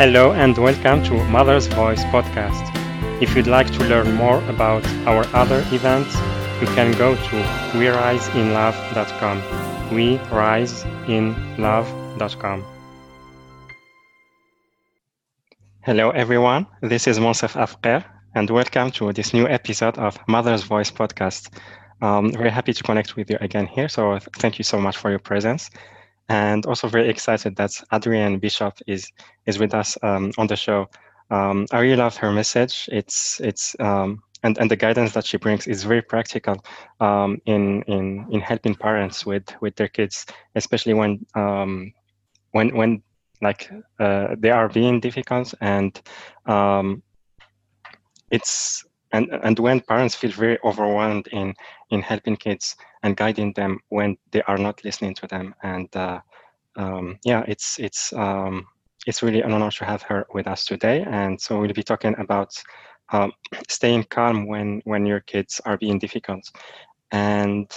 Hello and welcome to Mother's Voice podcast. If you'd like to learn more about our other events, you can go to weriseinlove.com. weriseinlove.com. Hello everyone, this is Monsef Afker and welcome to this new episode of Mother's Voice podcast. Um, very happy to connect with you again here, so thank you so much for your presence and also very excited that Adrienne Bishop is is with us um, on the show. Um, I really love her message. It's it's um, and and the guidance that she brings is very practical um, in in in helping parents with with their kids, especially when um, when when like uh, they are being difficult and um, it's and and when parents feel very overwhelmed in in helping kids and guiding them when they are not listening to them. And uh, um, yeah it's it's um, it's really an honor to have her with us today. And so we'll be talking about um, staying calm when when your kids are being difficult. And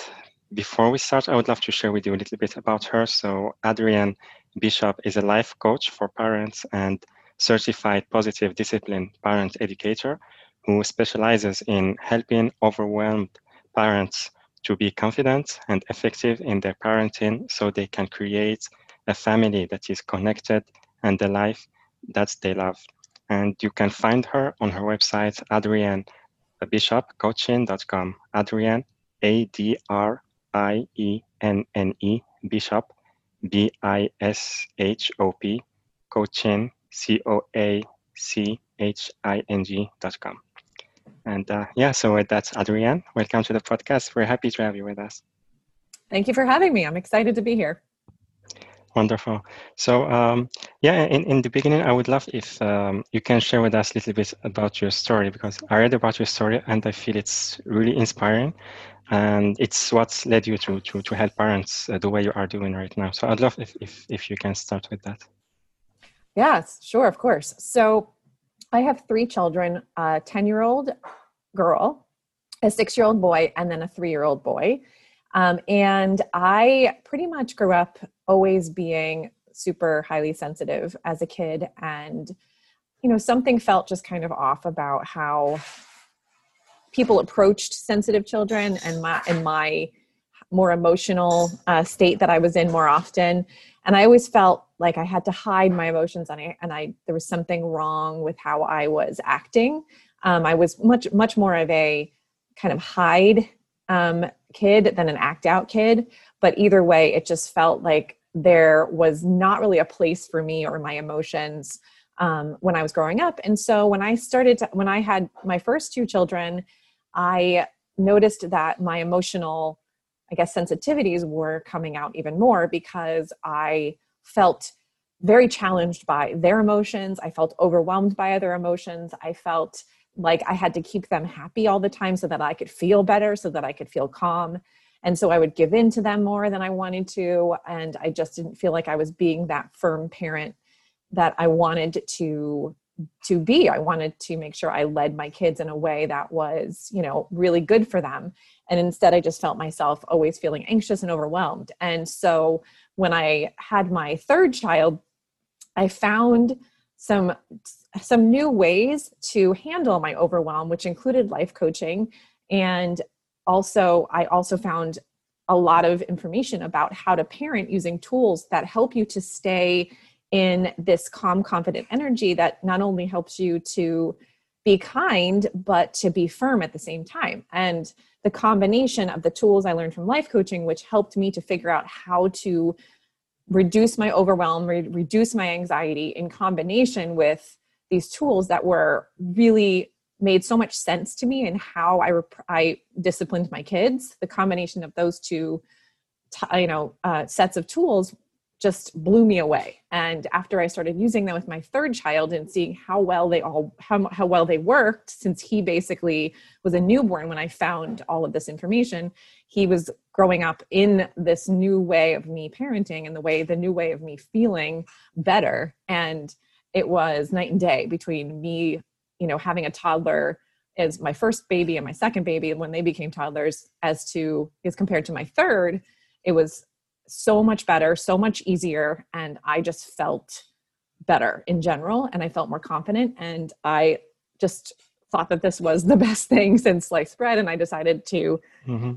before we start i would love to share with you a little bit about her. So adrienne bishop is a life coach for parents and certified positive discipline parent educator who specializes in helping overwhelmed parents to be confident and effective in their parenting so they can create a family that is connected and a life that they love. And you can find her on her website, Adrienne bishopcoaching.com. Adrienne, A D R I E N N E, Bishop, B I S H O P, coaching, C O A C H I N G.com. And uh, yeah, so that's Adrienne, welcome to the podcast. We're happy to have you with us. Thank you for having me. I'm excited to be here. Wonderful. So um, yeah, in, in the beginning, I would love if um, you can share with us a little bit about your story because I read about your story and I feel it's really inspiring and it's what's led you to, to, to help parents uh, the way you are doing right now. So I'd love if, if, if you can start with that. Yes, sure, of course. So I have three children a 10 year old girl, a six year old boy, and then a three year old boy. Um, and I pretty much grew up always being super highly sensitive as a kid. And, you know, something felt just kind of off about how people approached sensitive children and my, and my more emotional uh, state that I was in more often. And I always felt like I had to hide my emotions and I, and I, there was something wrong with how I was acting. Um, I was much, much more of a kind of hide um, kid than an act out kid. But either way, it just felt like there was not really a place for me or my emotions um, when I was growing up. And so when I started, to, when I had my first two children, I noticed that my emotional I guess sensitivities were coming out even more because I felt very challenged by their emotions. I felt overwhelmed by other emotions. I felt like I had to keep them happy all the time so that I could feel better, so that I could feel calm. And so I would give in to them more than I wanted to. And I just didn't feel like I was being that firm parent that I wanted to to be i wanted to make sure i led my kids in a way that was you know really good for them and instead i just felt myself always feeling anxious and overwhelmed and so when i had my third child i found some some new ways to handle my overwhelm which included life coaching and also i also found a lot of information about how to parent using tools that help you to stay in this calm, confident energy that not only helps you to be kind, but to be firm at the same time. And the combination of the tools I learned from life coaching, which helped me to figure out how to reduce my overwhelm, re- reduce my anxiety in combination with these tools that were really made so much sense to me and how I, rep- I disciplined my kids. The combination of those two, t- you know, uh, sets of tools just blew me away. And after I started using them with my third child and seeing how well they all how, how well they worked, since he basically was a newborn when I found all of this information, he was growing up in this new way of me parenting and the way the new way of me feeling better. And it was night and day between me, you know, having a toddler as my first baby and my second baby and when they became toddlers as to as compared to my third it was so much better, so much easier. And I just felt better in general and I felt more confident. And I just thought that this was the best thing since sliced bread. And I decided to mm-hmm.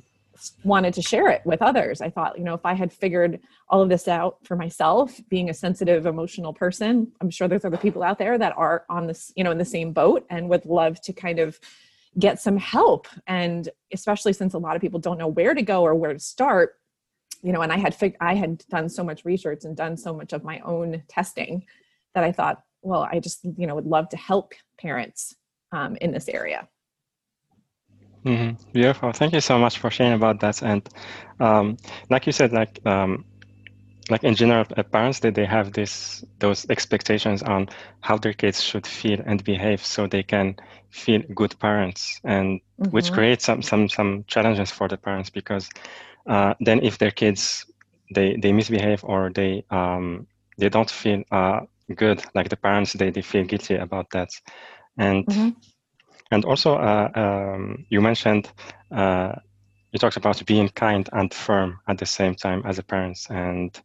wanted to share it with others. I thought, you know, if I had figured all of this out for myself, being a sensitive, emotional person, I'm sure there's other people out there that are on this, you know, in the same boat and would love to kind of get some help. And especially since a lot of people don't know where to go or where to start, you know, and I had fig- I had done so much research and done so much of my own testing that I thought, well, I just you know would love to help parents um, in this area. Mm-hmm. Beautiful. Thank you so much for sharing about that. And um, like you said, like um, like in general, uh, parents that they, they have this those expectations on how their kids should feel and behave, so they can feel good parents, and mm-hmm. which creates some some some challenges for the parents because uh, then if their kids they they misbehave or they um, they don't feel uh, good like the parents they, they feel guilty about that and mm-hmm. and also uh, um, you mentioned uh, you talked about being kind and firm at the same time as a parents and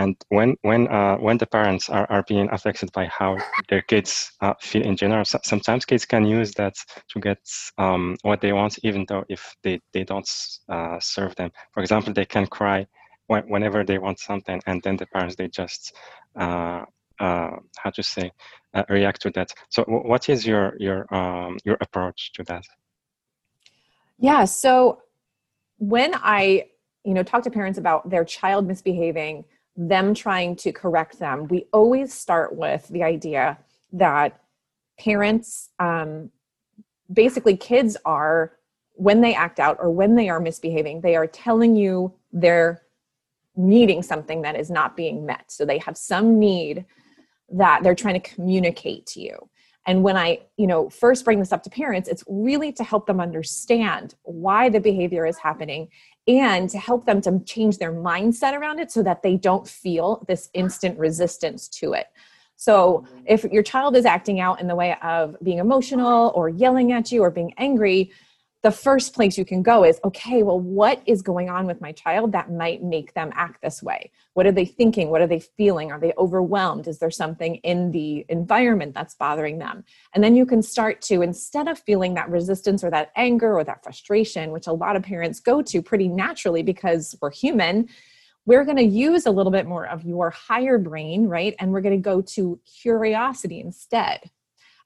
and when when uh, when the parents are, are being affected by how their kids uh, feel in general so, sometimes kids can use that to get um, what they want even though if they, they don't uh, serve them. For example they can cry when, whenever they want something and then the parents they just uh, uh, how to say uh, react to that. So w- what is your your um, your approach to that? Yeah so when i you know talk to parents about their child misbehaving them trying to correct them, we always start with the idea that parents, um, basically, kids are, when they act out or when they are misbehaving, they are telling you they're needing something that is not being met. So they have some need that they're trying to communicate to you. And when I, you know, first bring this up to parents, it's really to help them understand why the behavior is happening and to help them to change their mindset around it so that they don't feel this instant resistance to it. So, mm-hmm. if your child is acting out in the way of being emotional or yelling at you or being angry, the first place you can go is okay, well, what is going on with my child that might make them act this way? What are they thinking? What are they feeling? Are they overwhelmed? Is there something in the environment that's bothering them? And then you can start to, instead of feeling that resistance or that anger or that frustration, which a lot of parents go to pretty naturally because we're human, we're going to use a little bit more of your higher brain, right? And we're going to go to curiosity instead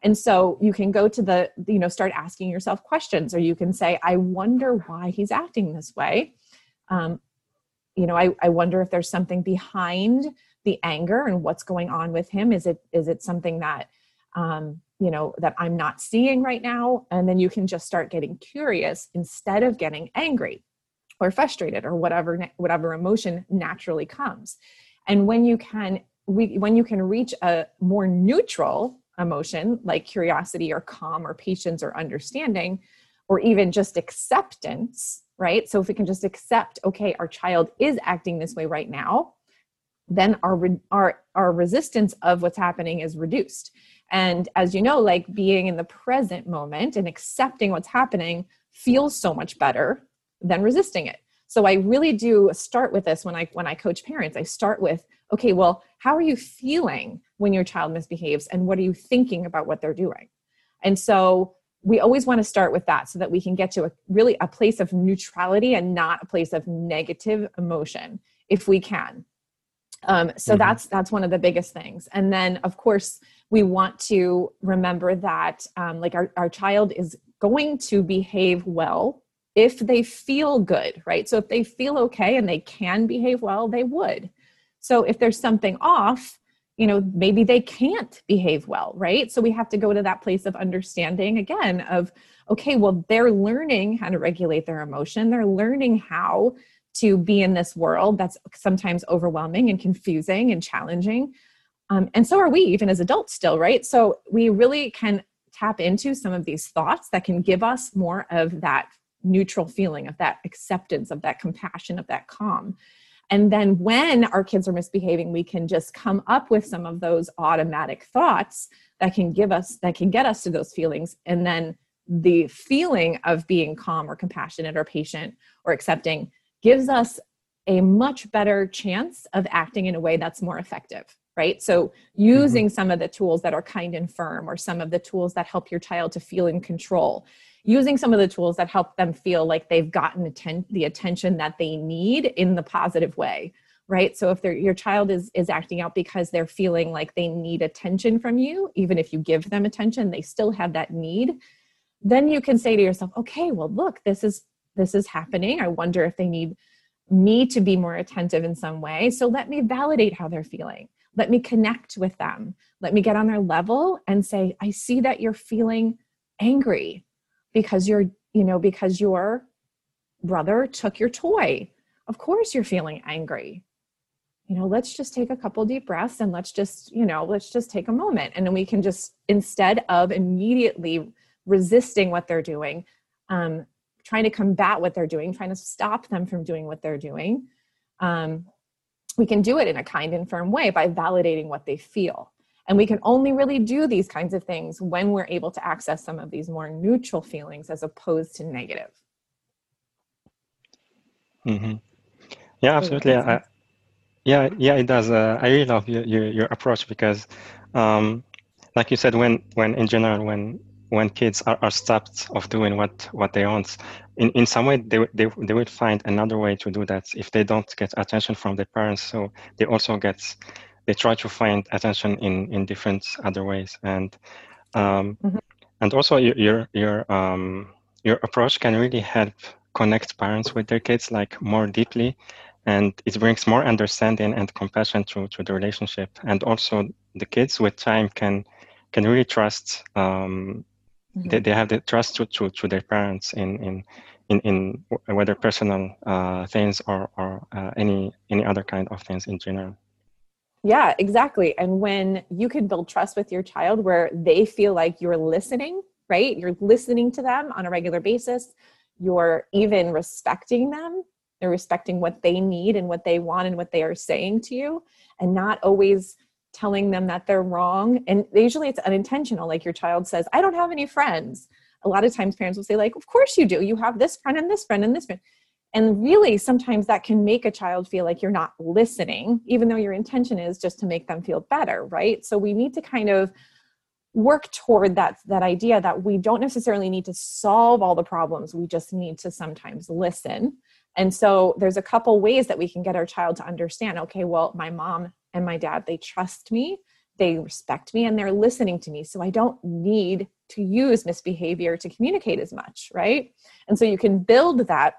and so you can go to the you know start asking yourself questions or you can say i wonder why he's acting this way. Um, you know I, I wonder if there's something behind the anger and what's going on with him. Is it is it something that um, you know that i'm not seeing right now? And then you can just start getting curious instead of getting angry or frustrated or whatever whatever emotion naturally comes. And when you can we, when you can reach a more neutral emotion like curiosity or calm or patience or understanding or even just acceptance right? So if we can just accept okay our child is acting this way right now then our our our resistance of what's happening is reduced. And as you know like being in the present moment and accepting what's happening feels so much better than resisting it so i really do start with this when i when i coach parents i start with okay well how are you feeling when your child misbehaves and what are you thinking about what they're doing? And so we always want to start with that so that we can get to a really a place of neutrality and not a place of negative emotion if we can. Um, so mm-hmm. that's that's one of the biggest things. And then of course we want to remember that um, like our, our child is going to behave well if they feel good right so if they feel okay and they can behave well they would so if there's something off, you know, maybe they can't behave well, right? So we have to go to that place of understanding again of, okay, well, they're learning how to regulate their emotion. They're learning how to be in this world that's sometimes overwhelming and confusing and challenging. Um, and so are we, even as adults, still, right? So we really can tap into some of these thoughts that can give us more of that neutral feeling, of that acceptance, of that compassion, of that calm. And then when our kids are misbehaving, we can just come up with some of those automatic thoughts that can give us, that can get us to those feelings. And then the feeling of being calm or compassionate or patient or accepting gives us a much better chance of acting in a way that's more effective. right? So using mm-hmm. some of the tools that are kind and firm, or some of the tools that help your child to feel in control, using some of the tools that help them feel like they've gotten atten- the attention that they need in the positive way right? So if your child is is acting out because they're feeling like they need attention from you even if you give them attention they still have that need then you can say to yourself okay well look this is this is happening. I wonder if they need me to be more attentive in some way. So let me validate how they're feeling. Let me connect with them. Let me get on their level and say i see that you're feeling angry because you're you know because your brother took your toy. Of course you're feeling angry. You know let's just take a couple deep breaths and let's just you know let's just take a moment. And then we can just instead of immediately resisting what they're doing um, trying to combat what they're doing trying to stop them from doing what they're doing um, we can do it in a kind and firm way by validating what they feel and we can only really do these kinds of things when we're able to access some of these more neutral feelings as opposed to negative. Mm-hmm. Yeah, absolutely. I, yeah, yeah, it does. Uh, I really love your, your, your approach because, um, like you said, when when in general when when kids are, are stopped of doing what what they want, in, in some way they, they they will find another way to do that if they don't get attention from their parents. So they also get they try to find attention in in different other ways and um, mm-hmm. and also your your your um, your approach can really help connect parents with their kids like more deeply and it brings more understanding and compassion to, to the relationship and also the kids with time can can really trust um, mm-hmm. they, they have the trust to, to, to their parents in in in, in whether personal uh, things or, or uh, any any other kind of things in general yeah, exactly. And when you can build trust with your child where they feel like you're listening, right? You're listening to them on a regular basis, you're even respecting them, they're respecting what they need and what they want and what they are saying to you, and not always telling them that they're wrong. And usually it's unintentional. Like your child says, I don't have any friends. A lot of times parents will say, like, of course you do. You have this friend and this friend and this friend and really, sometimes that can make a child feel like you're not listening, even though your intention is just to make them feel better, right? So we need to kind of work toward that that idea that we don't necessarily need to solve all the problems we just need to sometimes listen and so there's a couple ways that we can get our child to understand okay well my mom and my dad they trust me they respect me and they're listening to me so i don't need to use misbehavior to communicate as much right and so you can build that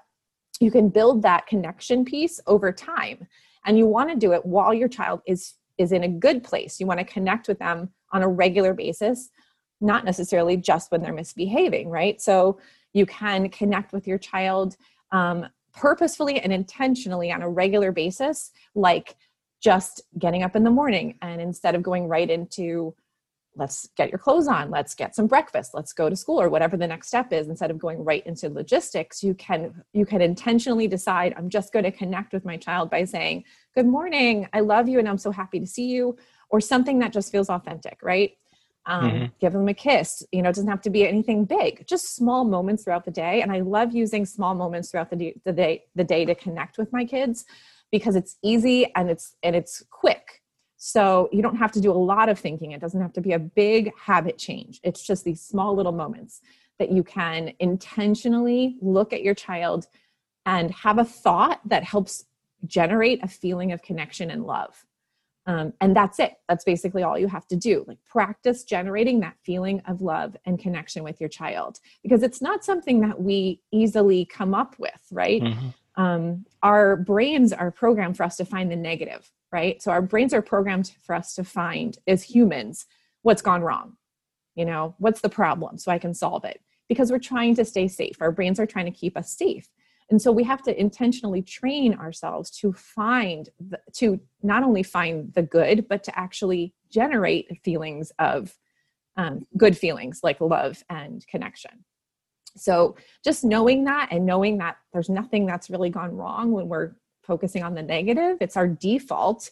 you can build that connection piece over time. And you want to do it while your child is is in a good place. You want to connect with them on a regular basis not necessarily just when they're misbehaving right? So you can connect with your child um, purposefully and intentionally on a regular basis like just getting up in the morning and instead of going right into let's get your clothes on let's get some breakfast let's go to school or whatever the next step is instead of going right into logistics you can you can intentionally decide i'm just going to connect with my child by saying good morning i love you and i'm so happy to see you or something that just feels authentic right um, mm-hmm. give them a kiss you know it doesn't have to be anything big just small moments throughout the day and i love using small moments throughout the day the day, the day to connect with my kids because it's easy and it's and it's quick so you don't have to do a lot of thinking. It doesn't have to be a big habit change. It's just these small little moments that you can intentionally look at your child and have a thought that helps generate a feeling of connection and love. Um, and that's it. That's basically all you have to do. Like practice generating that feeling of love and connection with your child because it's not something that we easily come up with, right? Mm-hmm. Um, our brains are programmed for us to find the negative right? So our brains are programmed for us to find as humans what's gone wrong. You know, what's the problem so I can solve it because we're trying to stay safe. Our brains are trying to keep us safe. And so we have to intentionally train ourselves to find, the, to not only find the good, but to actually generate feelings of um, good feelings like love and connection. So just knowing that and knowing that there's nothing that's really gone wrong when we're focusing on the negative, it's our default,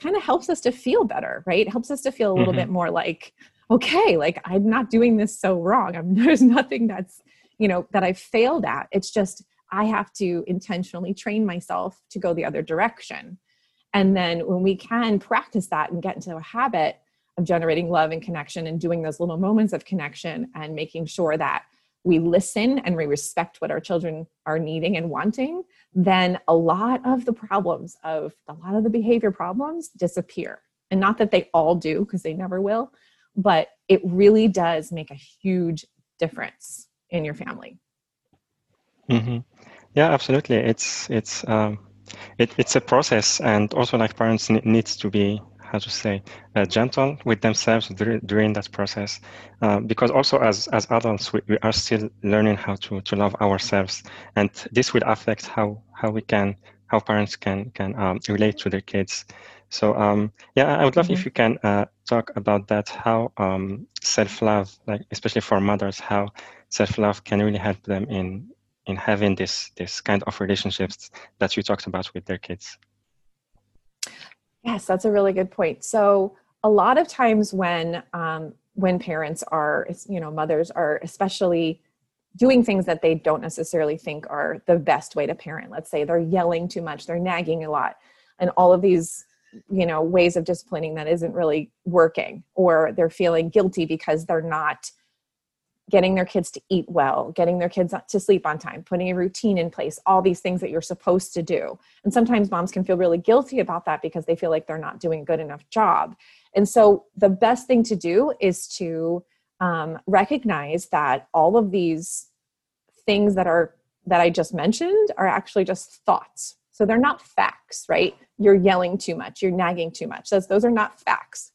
kind of helps us to feel better, right? It helps us to feel a little mm-hmm. bit more like, okay, like I'm not doing this so wrong. I'm, there's nothing that's, you know, that I've failed at. It's just I have to intentionally train myself to go the other direction. And then when we can practice that and get into a habit of generating love and connection and doing those little moments of connection and making sure that we listen and we respect what our children are needing and wanting, then a lot of the problems of a lot of the behavior problems disappear. And not that they all do, because they never will, but it really does make a huge difference in your family. Mm-hmm. Yeah, absolutely. It's it's um, it, it's a process, and also like parents needs to be how to say uh, gentle with themselves during, during that process. Uh, because also as as adults we, we, are still learning how to to love ourselves. And this will affect how how we can how parents can can um, relate to their kids. So um, yeah i would love mm-hmm. if you can uh, talk about that how um, self-love like especially for mothers how self-love can really help them in in having this this kind of relationships that you talked about with their kids Yes, that's a really good point. So a lot of times when um, when parents are, you know, mothers are especially doing things that they don't necessarily think are the best way to parent. Let's say they're yelling too much, they're nagging a lot, and all of these you know ways of disciplining that isn't really working or they're feeling guilty because they're not getting their kids to eat well, getting their kids to sleep on time, putting a routine in place, all these things that you're supposed to do. And sometimes moms can feel really guilty about that because they feel like they're not doing a good enough job. And so the best thing to do is to um, recognize that all of these things that are that I just mentioned are actually just thoughts. So they're not facts, right? You're yelling too much, you're nagging too much. Those, those are not facts.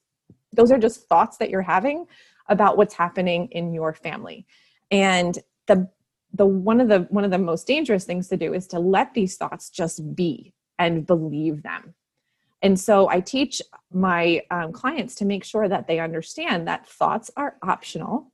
Those are just thoughts that you're having about what's happening in your family. And the the one of the one of the most dangerous things to do is to let these thoughts just be and believe them. And so i teach my um, clients to make sure that they understand that thoughts are optional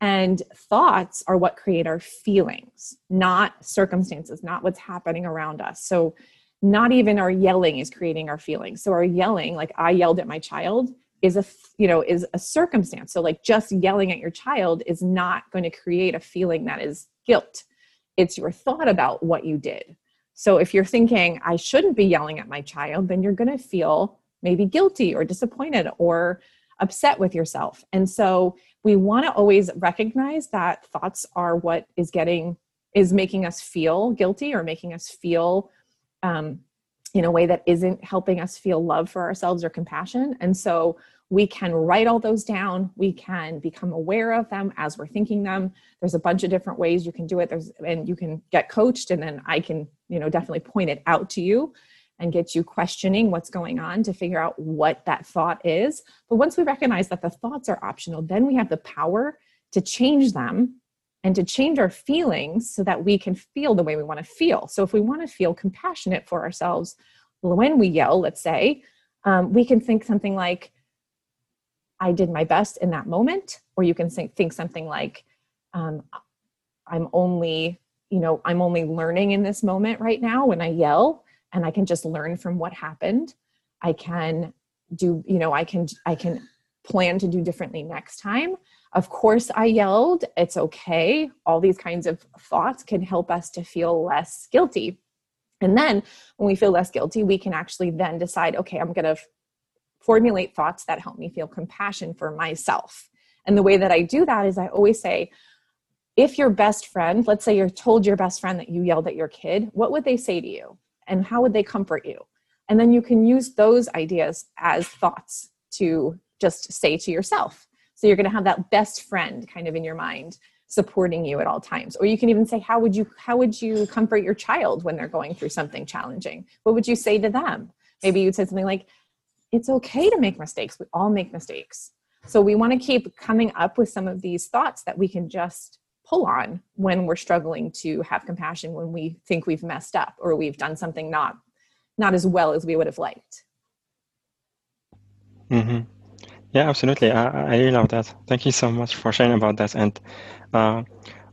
and thoughts are what create our feelings not circumstances not what's happening around us. So not even our yelling is creating our feelings. So our yelling like i yelled at my child is a you know is a circumstance. So like just yelling at your child is not going to create a feeling that is guilt. It's your thought about what you did. So if you're thinking i shouldn't be yelling at my child then you're going to feel maybe guilty or disappointed or upset with yourself. And so we want to always recognize that thoughts are what is getting is making us feel guilty or making us feel um, in a way that isn't helping us feel love for ourselves or compassion. And so we can write all those down. We can become aware of them as we're thinking them. There's a bunch of different ways you can do it. There's and you can get coached and then I can, you know, definitely point it out to you and get you questioning what's going on to figure out what that thought is. But once we recognize that the thoughts are optional, then we have the power to change them and to change our feelings so that we can feel the way we want to feel. So if we want to feel compassionate for ourselves when we yell, let's say, um, we can think something like, I did my best in that moment, or you can think, something like, um, I'm only, you know, I'm only learning in this moment right now when I yell, and I can just learn from what happened. I can do, you know, I can, I can plan to do differently next time. Of course, I yelled. It's okay. All these kinds of thoughts can help us to feel less guilty. And then when we feel less guilty, we can actually then decide okay, I'm going to formulate thoughts that help me feel compassion for myself. And the way that I do that is I always say, if your best friend, let's say you're told your best friend that you yelled at your kid, what would they say to you? And how would they comfort you? And then you can use those ideas as thoughts to just say to yourself. So you're going to have that best friend kind of in your mind supporting you at all times. Or you can even say how would you how would you comfort your child when they're going through something challenging? What would you say to them? Maybe you'd say something like it's okay to make mistakes. We all make mistakes. So we want to keep coming up with some of these thoughts that we can just pull on when we're struggling to have compassion when we think we've messed up or we've done something not not as well as we would have liked. Mm-hmm. Yeah, absolutely. I, I really love that. Thank you so much for sharing about that. And uh,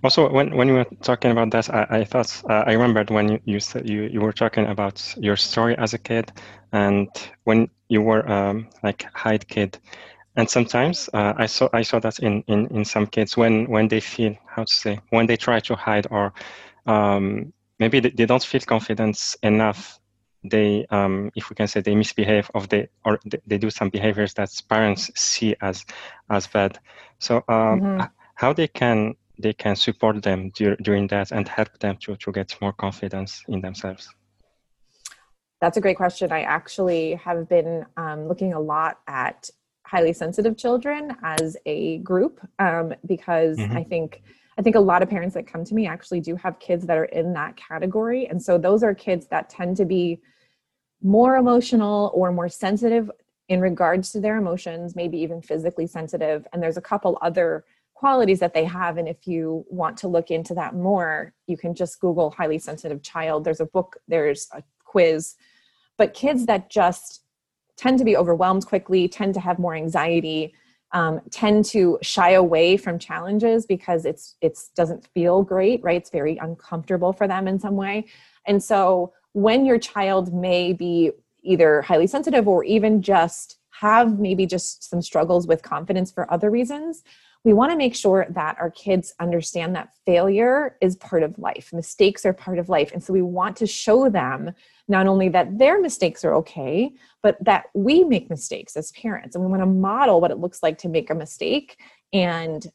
also, when, when you were talking about that, I, I thought uh, I remembered when you you, said you you were talking about your story as a kid, and when you were um, like hide kid. And sometimes uh, I saw I saw that in, in, in some kids when when they feel how to say when they try to hide or um, maybe they, they don't feel confidence enough they um, if we can say they misbehave of they or they do some behaviors that parents see as as bad so um, mm-hmm. how they can they can support them dur- during that and help them to, to get more confidence in themselves that's a great question i actually have been um, looking a lot at highly sensitive children as a group um, because mm-hmm. i think I think a lot of parents that come to me actually do have kids that are in that category. And so those are kids that tend to be more emotional or more sensitive in regards to their emotions, maybe even physically sensitive. And there's a couple other qualities that they have. And if you want to look into that more, you can just Google highly sensitive child. There's a book, there's a quiz. But kids that just tend to be overwhelmed quickly, tend to have more anxiety, um, tend to shy away from challenges because it's it's doesn't feel great right it's very uncomfortable for them in some way and so when your child may be either highly sensitive or even just have maybe just some struggles with confidence for other reasons we want to make sure that our kids understand that failure is part of life mistakes are part of life and so we want to show them not only that their mistakes are okay, but that we make mistakes as parents. And we want to model what it looks like to make a mistake and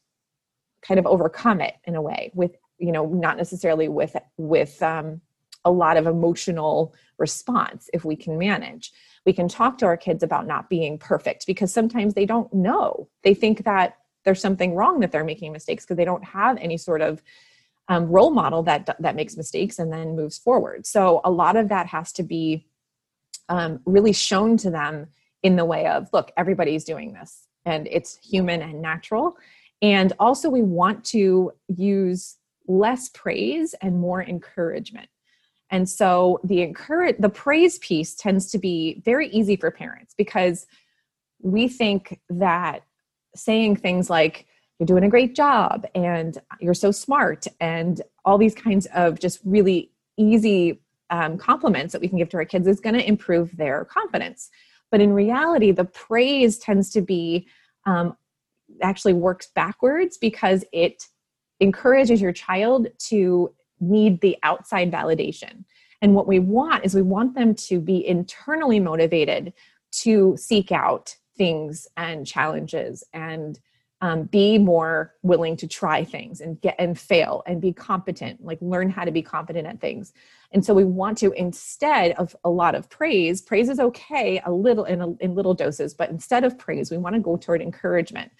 kind of overcome it in a way with, you know, not necessarily with, with, um, a lot of emotional response if we can manage. We can talk to our kids about not being perfect because sometimes they don't know. They think that there's something wrong that they're making mistakes because they don't have any sort of um, role model that that makes mistakes and then moves forward so a lot of that has to be um, really shown to them in the way of look everybody's doing this and it's human and natural and also we want to use less praise and more encouragement and so the encourage the praise piece tends to be very easy for parents because we think that saying things like you're doing a great job and you're so smart and all these kinds of just really easy um, compliments that we can give to our kids is going to improve their confidence. But in reality the praise tends to be um, actually works backwards because it encourages your child to need the outside validation. And what we want is we want them to be internally motivated to seek out things and challenges and um, be more willing to try things and get and fail and be competent like learn how to be competent at things. And so we want to instead of a lot of praise praise is okay a little in, a, in little doses but instead of praise we want to go toward encouragement.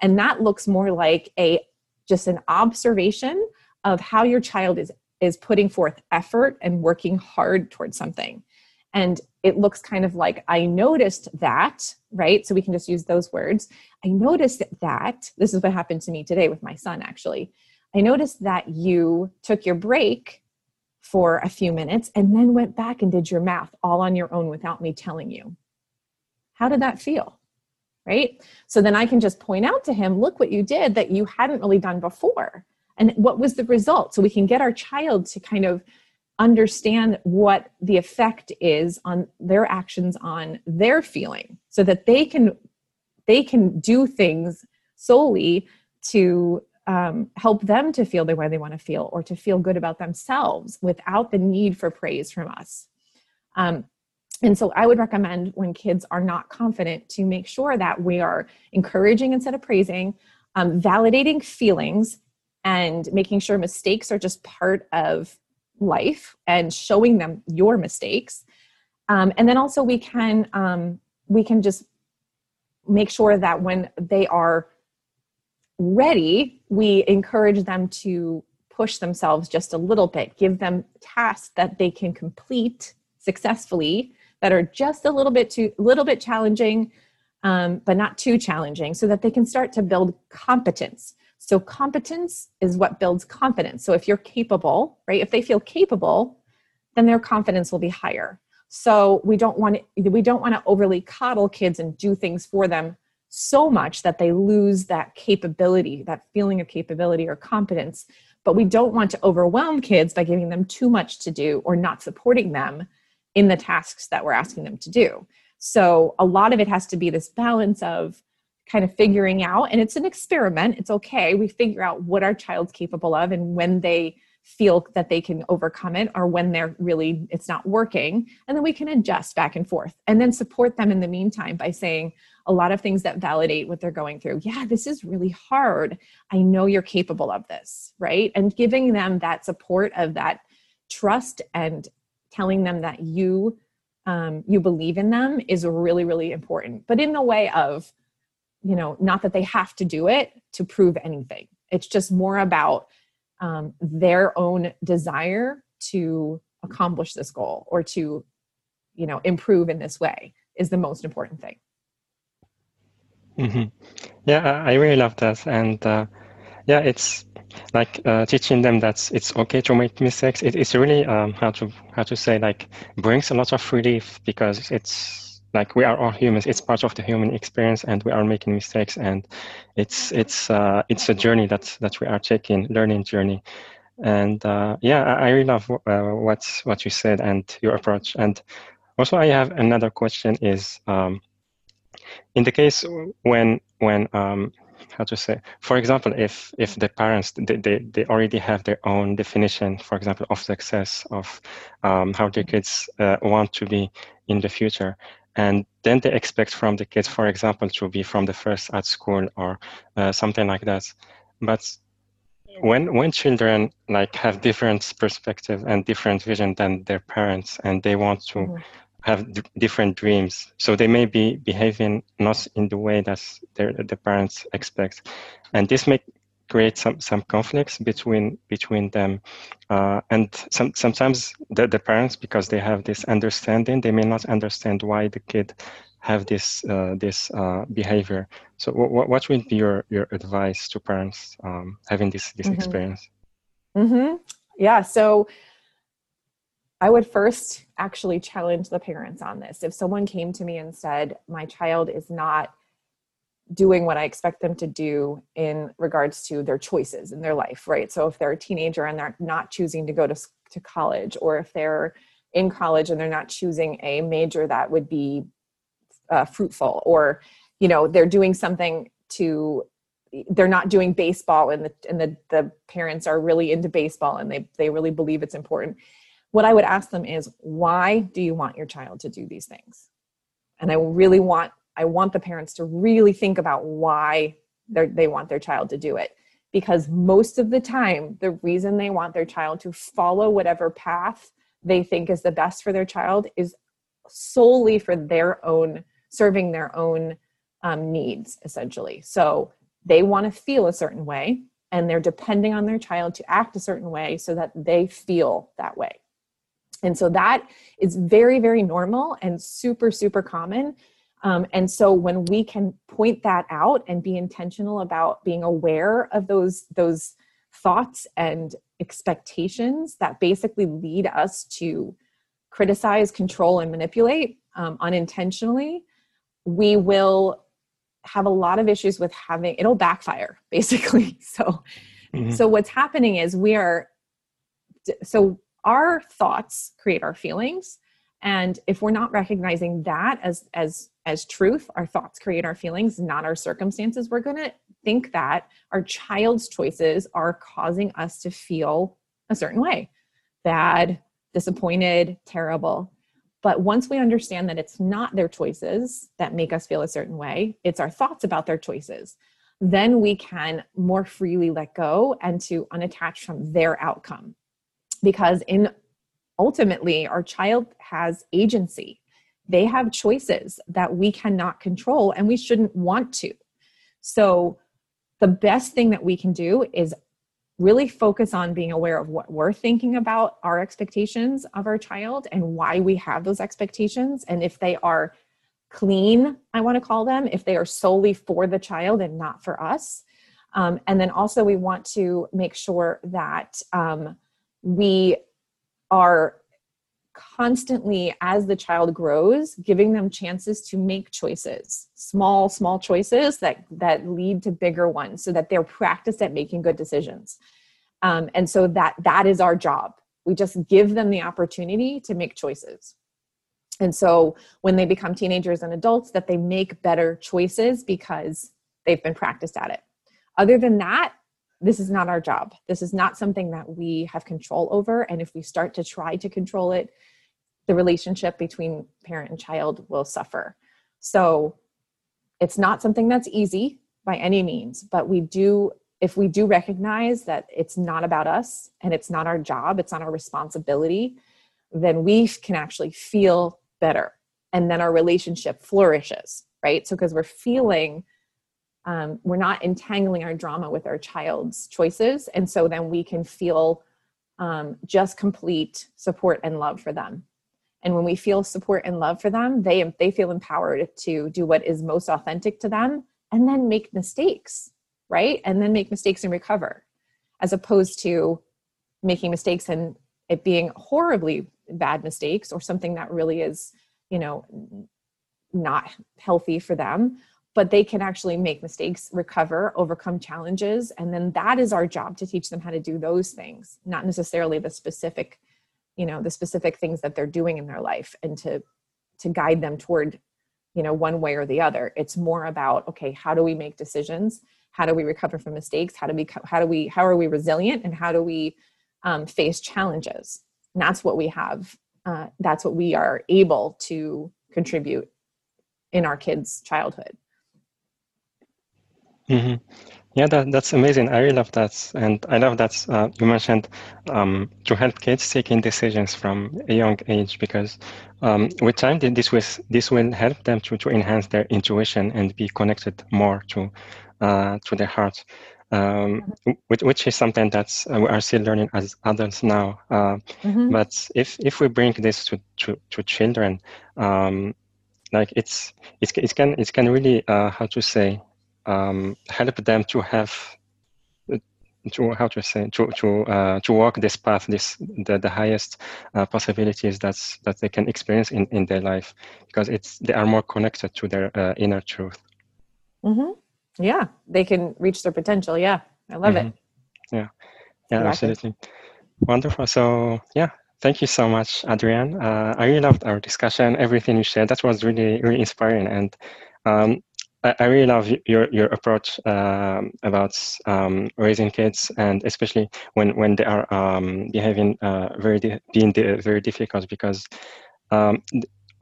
And that looks more like a just an observation of how your child is is putting forth effort and working hard towards something. And it looks kind of like i noticed that right? So we can just use those words. I noticed that this is what happened to me today with my son actually. I noticed that you took your break for a few minutes and then went back and did your math all on your own without me telling you. How did that feel right? So then i can just point out to him look what you did that you hadn't really done before and what was the result? So we can get our child to kind of understand what the effect is on their actions on their feeling so that they can they can do things solely to um, help them to feel the way they want to feel or to feel good about themselves without the need for praise from us. Um, and so i would recommend when kids are not confident to make sure that we are encouraging instead of praising um, validating feelings and making sure mistakes are just part of life and showing them your mistakes. Um, and then also we can um, we can just make sure that when they are ready we encourage them to push themselves just a little bit give them tasks that they can complete successfully that are just a little bit too little bit challenging um, but not too challenging so that they can start to build competence so competence is what builds confidence. So if you're capable, right? If they feel capable, then their confidence will be higher. So we don't want we don't want to overly coddle kids and do things for them so much that they lose that capability, that feeling of capability or competence. But we don't want to overwhelm kids by giving them too much to do or not supporting them in the tasks that we're asking them to do. So a lot of it has to be this balance of kind of figuring out and it's an experiment it's okay. We figure out what our child's capable of and when they feel that they can overcome it or when they're really it's not working and then we can adjust back and forth and then support them in the meantime by saying a lot of things that validate what they're going through. Yeah this is really hard. I know you're capable of this right? And giving them that support of that trust and telling them that you um, you believe in them is really really important. But in the way of you know not that they have to do it to prove anything. It's just more about um, their own desire to accomplish this goal or to you know improve in this way is the most important thing. Mm-hmm. yeah i really love that. And uh, yeah it's like uh, teaching them that it's okay to make mistakes. It, it's really um, how to how to say like brings a lot of relief because it's like we are all humans. It's part of the human experience and we are making mistakes and it's it's uh, it's a journey that that we are taking learning journey. And uh, yeah I, I, really love uh, what what you said and your approach. And also i have another question is um, in the case when when um, how to say for example if if the parents they, they, they already have their own definition for example of success of um, how their kids uh, want to be in the future and then they expect from the kids for example to be from the first at school or uh, something like that. But when when children like have different perspective and different vision than their parents and they want to mm-hmm. have d- different dreams so they may be behaving not in the way that their the parents expect. And this may create some some conflicts between between them uh, and some, sometimes the, the parents because they have this understanding they may not understand why the kid have this uh, this uh, behavior so what, what would be your your advice to parents um, having this this mm-hmm. experience mm-hmm. yeah so i would first actually challenge the parents on this if someone came to me and said my child is not doing what I expect them to do in regards to their choices in their life, right? So if they're a teenager and they're not choosing to go to, to college, or if they're in college and they're not choosing a major that would be uh, fruitful, or you know they're doing something to they're not doing baseball and the and the, the parents are really into baseball and they they really believe it's important what i would ask them is why do you want your child to do these things and i really want I want the parents to really think about why they want their child to do it. Because most of the time, the reason they want their child to follow whatever path they think is the best for their child is solely for their own, serving their own um, needs, essentially. So they want to feel a certain way, and they're depending on their child to act a certain way so that they feel that way. And so that is very, very normal and super, super common. Um, and so when we can point that out and be intentional about being aware of those those thoughts and expectations that basically lead us to criticize, control, and manipulate um, unintentionally, we will have a lot of issues with having it'll backfire basically. So, mm-hmm. so what's happening is we are so our thoughts create our feelings and if we're not recognizing that as as as truth our thoughts create our feelings not our circumstances we're going to think that our child's choices are causing us to feel a certain way. Bad disappointed terrible. But once we understand that it's not their choices that make us feel a certain way it's our thoughts about their choices then we can more freely let go and to unattach from their outcome. Because in ultimately our child has agency. They have choices that we cannot control and we shouldn't want to. So the best thing that we can do is really focus on being aware of what we're thinking about our expectations of our child and why we have those expectations. And if they are clean i want to call them if they are solely for the child and not for us. Um, and then also we want to make sure that um, we are constantly as the child grows giving them chances to make choices small small choices that that lead to bigger ones so that they're practiced at making good decisions. Um, and so that that is our job. We just give them the opportunity to make choices. And so when they become teenagers and adults that they make better choices because they've been practiced at it. Other than that this is not our job. This is not something that we have control over. And if we start to try to control it the relationship between parent and child will suffer. So it's not something that's easy by any means but we do if we do recognize that it's not about us and it's not our job it's not our responsibility then we can actually feel better. And then our relationship flourishes right? So because we're feeling um, we're not entangling our drama with our child's choices. And so then we can feel um, just complete support and love for them. And when we feel support and love for them they they feel empowered to do what is most authentic to them and then make mistakes right? And then make mistakes and recover as opposed to making mistakes and it being horribly bad mistakes or something that really is you know not healthy for them but they can actually make mistakes recover overcome challenges and then that is our job to teach them how to do those things not necessarily the specific you know the specific things that they're doing in their life and to to guide them toward you know one way or the other. It's more about okay how do we make decisions? How do we recover from mistakes? How do we how do we how are we resilient and how do we um, face challenges? And that's what we have uh, that's what we are able to contribute in our kids childhood mm-hmm. yeah that, that's amazing i really love that and i love that uh, you mentioned um, to help kids taking decisions from a young age because um, with time this will this will help them to, to enhance their intuition and be connected more to uh, to their heart um, which, which, is something that uh, we are still learning as adults now. Uh, mm-hmm. But if if we bring this to to, to children, um, like it's it's it can it can really uh, how to say um, help them to have to how to say to to uh, to walk this path this the, the highest uh, possibilities that's that they can experience in, in their life. Because it's they are more connected to their uh, inner truth. Mm-hmm. Yeah. They can reach their potential. Yeah. I love mm-hmm. it yeah yeah absolutely. Wonderful. So yeah. Thank you so much adrienne uh, i really loved our discussion everything you shared. That was really really inspiring. And um, I, really love your your approach um, about um, raising kids and especially when when they are um, behaving uh, very di- being di- very difficult because um,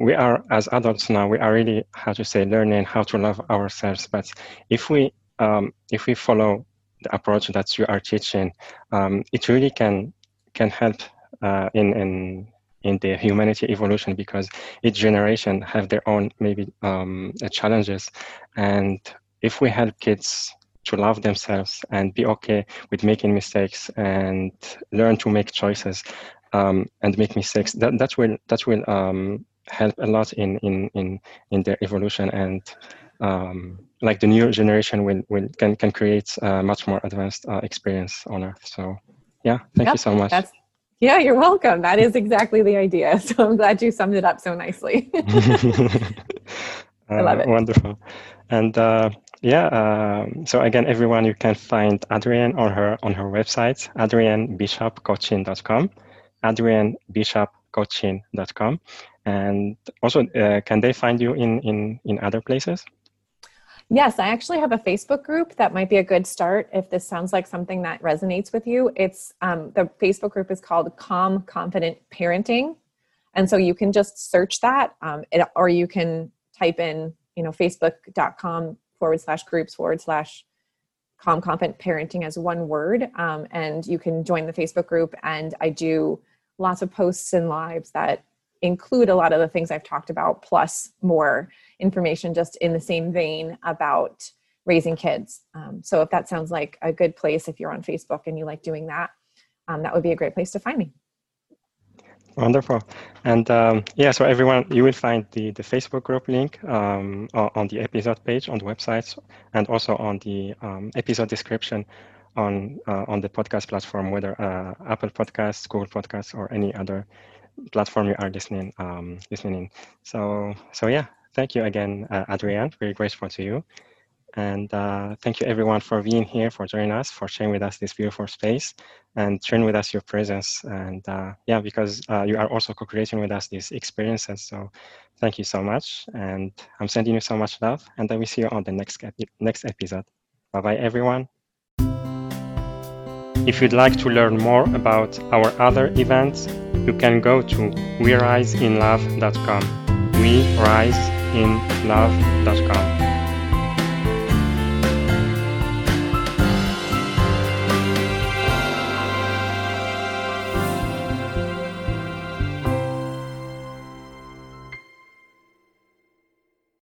we are as adults now we are really how to say learning how to love ourselves. But if we um, if we follow the approach that you are teaching um, it really can can help uh, in in in the humanity evolution because each generation have their own maybe um, challenges. And if we help kids to love themselves and be okay with making mistakes and learn to make choices um, and make mistakes that, that will that will um, help a lot in in in in their evolution and um, like the new generation will, will can can create a much more advanced uh, experience on earth. So yeah thank yep, you so much yeah you're welcome. That is exactly the idea. So i'm glad you summed it up so nicely. I love it. uh, wonderful. And uh, yeah um, so again everyone you can find adrienne on her on her website adriennebishopcoaching.com adriennebishopcoaching.com and also, uh, can they find you in, in, in other places? Yes, I actually have a Facebook group that might be a good start if this sounds like something that resonates with you. It's um, the Facebook group is called Calm Confident Parenting, and so you can just search that, um, it, or you can type in you know facebook.com forward slash groups forward slash calm confident parenting as one word, um, and you can join the Facebook group. And I do lots of posts and lives that include a lot of the things I've talked about, plus more information just in the same vein about raising kids. Um, so if that sounds like a good place, if you're on Facebook and you like doing that, um, that would be a great place to find me. Wonderful. And um, yeah, so everyone, you will find the, the Facebook group link um, on the episode page on the website and also on the um, episode description on uh, on the podcast platform, whether uh, Apple Podcasts, Google Podcasts, or any other platform you are listening um, listening So so yeah, thank you again, uh, Adrienne. Very grateful to you, and uh, thank you everyone for being here, for joining us, for sharing with us this beautiful space, and sharing with us your presence. And uh, yeah, because uh, you are also co-creating with us these experiences. So thank you so much, and I'm sending you so much love, and I will see you on the next next episode. Bye bye, everyone. If you'd like to learn more about our other events, you can go to weriseinlove.com. We rise in love.com.